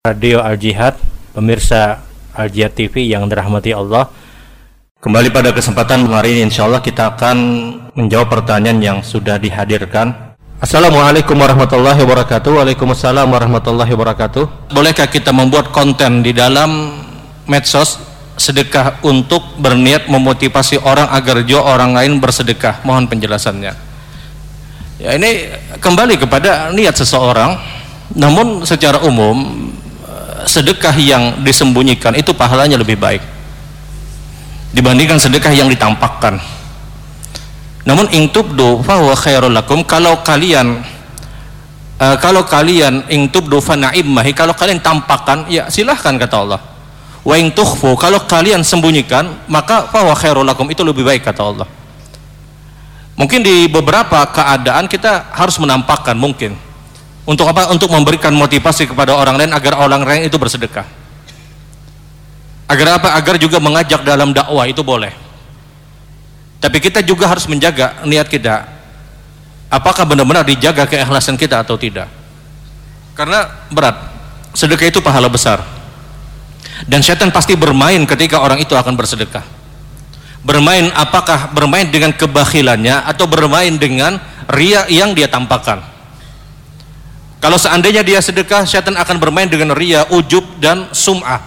Radio Al Jihad, pemirsa Al Jihad TV yang dirahmati Allah. Kembali pada kesempatan hari ini insya Allah kita akan menjawab pertanyaan yang sudah dihadirkan. Assalamualaikum warahmatullahi wabarakatuh. Waalaikumsalam warahmatullahi wabarakatuh. Bolehkah kita membuat konten di dalam medsos sedekah untuk berniat memotivasi orang agar juga orang lain bersedekah? Mohon penjelasannya. Ya ini kembali kepada niat seseorang. Namun secara umum sedekah yang disembunyikan itu pahalanya lebih baik dibandingkan sedekah yang ditampakkan. Namun ing tubdu huwa khairul lakum. Kalau kalian uh, kalau kalian ing tubdu fa na'immahi kalau kalian tampakkan ya silahkan kata Allah. Wa ing tukhfu kalau kalian sembunyikan maka huwa khairul lakum itu lebih baik kata Allah. Mungkin di beberapa keadaan kita harus menampakkan mungkin untuk apa? Untuk memberikan motivasi kepada orang lain agar orang lain itu bersedekah. Agar apa? Agar juga mengajak dalam dakwah itu boleh. Tapi kita juga harus menjaga niat kita. Apakah benar-benar dijaga keikhlasan kita atau tidak? Karena berat. Sedekah itu pahala besar. Dan setan pasti bermain ketika orang itu akan bersedekah. Bermain apakah bermain dengan kebakhilannya atau bermain dengan ria yang dia tampakkan kalau seandainya dia sedekah, syaitan akan bermain dengan ria, ujub dan sum'ah.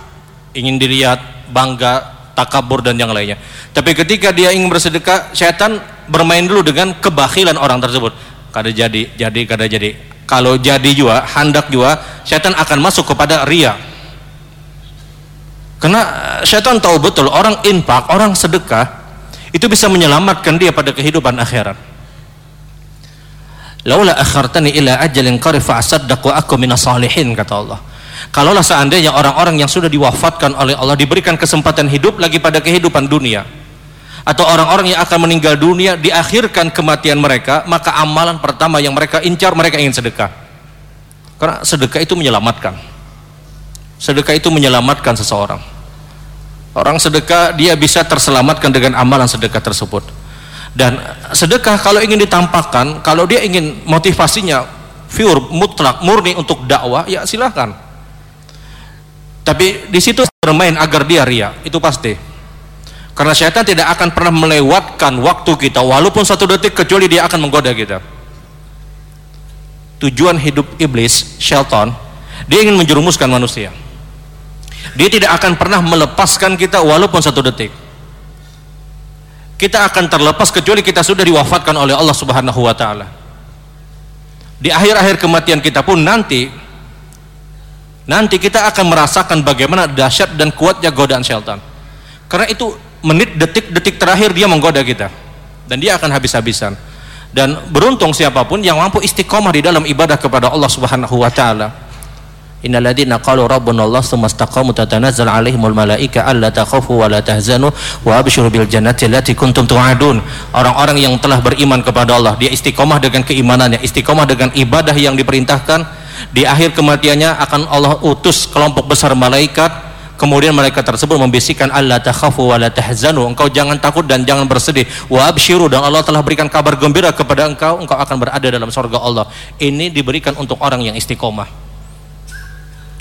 Ingin dilihat, bangga, takabur dan yang lainnya. Tapi ketika dia ingin bersedekah, syaitan bermain dulu dengan kebakhilan orang tersebut. Kada jadi, jadi, kada jadi. Kalau jadi juga, hendak juga, syaitan akan masuk kepada ria. Karena syaitan tahu betul orang infak, orang sedekah itu bisa menyelamatkan dia pada kehidupan akhirat laula akhartani ila ajalin qarib fa asaddaq wa aku minas salihin kata Allah. Kalaulah seandainya orang-orang yang sudah diwafatkan oleh Allah diberikan kesempatan hidup lagi pada kehidupan dunia atau orang-orang yang akan meninggal dunia diakhirkan kematian mereka maka amalan pertama yang mereka incar mereka ingin sedekah. Karena sedekah itu menyelamatkan. Sedekah itu menyelamatkan seseorang. Orang sedekah dia bisa terselamatkan dengan amalan sedekah tersebut dan sedekah kalau ingin ditampakkan kalau dia ingin motivasinya pure mutlak murni untuk dakwah ya silahkan tapi di situ bermain agar dia ria itu pasti. Karena syaitan tidak akan pernah melewatkan waktu kita walaupun satu detik kecuali dia akan menggoda kita. Tujuan hidup iblis syaitan dia ingin menjerumuskan manusia. Dia tidak akan pernah melepaskan kita walaupun satu detik kita akan terlepas kecuali kita sudah diwafatkan oleh Allah Subhanahu wa taala. Di akhir-akhir kematian kita pun nanti nanti kita akan merasakan bagaimana dahsyat dan kuatnya godaan syaitan. Karena itu menit detik-detik terakhir dia menggoda kita dan dia akan habis-habisan. Dan beruntung siapa pun yang mampu istiqomah di dalam ibadah kepada Allah Subhanahu wa taala innalladzina qalu rabbuna Allah tsumma istaqamu tatanazzal alaihimul malaika alla takhafu wa la tahzanu wa abshiru bil jannati allati kuntum tu'adun. Orang-orang yang telah beriman kepada Allah dia istiqomah dengan keimanannya istiqomah dengan ibadah yang diperintahkan. Di akhir kematiannya akan Allah utus kelompok besar malaikat. Kemudian mereka tersebut membisikkan Allah takhafu wa la tahzanu. Engkau jangan takut dan jangan bersedih. Wa abshiru dan Allah telah berikan kabar gembira kepada engkau. Engkau akan berada dalam surga Allah. Ini diberikan untuk orang yang istiqomah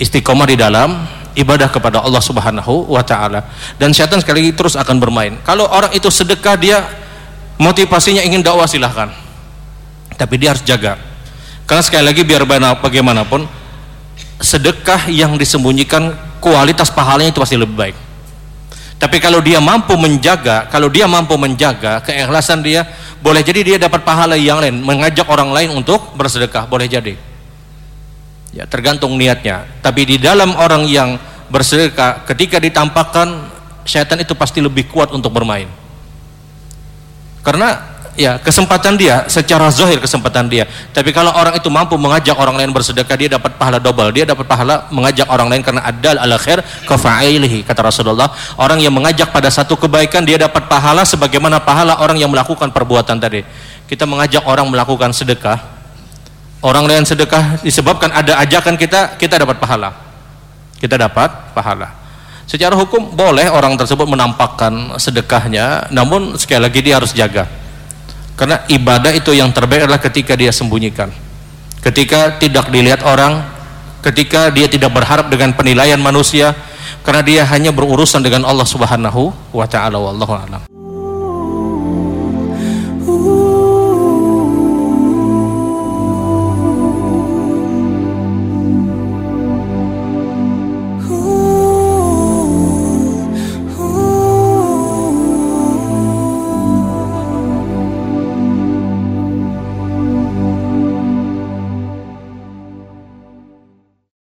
istiqomah di dalam ibadah kepada Allah Subhanahu wa taala. Dan syaitan sekali lagi terus akan bermain. Kalau orang itu sedekah dia motivasinya ingin dakwah silahkan. Tapi dia harus jaga. Karena sekali lagi biar bagaimanapun sedekah yang disembunyikan kualitas pahalanya itu pasti lebih baik. Tapi kalau dia mampu menjaga, kalau dia mampu menjaga keikhlasan dia, boleh jadi dia dapat pahala yang lain, mengajak orang lain untuk bersedekah, boleh jadi ya tergantung niatnya. Tapi di dalam orang yang bersedekah ketika ditampakkan syaitan itu pasti lebih kuat untuk bermain. Karena ya kesempatan dia secara zahir kesempatan dia. Tapi kalau orang itu mampu mengajak orang lain bersedekah dia dapat pahala double. Dia dapat pahala mengajak orang lain karena adal ala khair kafa'ilihi kata Rasulullah. Orang yang mengajak pada satu kebaikan dia dapat pahala sebagaimana pahala orang yang melakukan perbuatan tadi. Kita mengajak orang melakukan sedekah orang lain sedekah disebabkan ada ajakan kita kita dapat pahala. Kita dapat pahala. Secara hukum boleh orang tersebut menampakkan sedekahnya namun sekali lagi dia harus jaga. Karena ibadah itu yang terbaik adalah ketika dia sembunyikan. Ketika tidak dilihat orang ketika dia tidak berharap dengan penilaian manusia karena dia hanya berurusan dengan Allah Subhanahu wa taala wallahu alam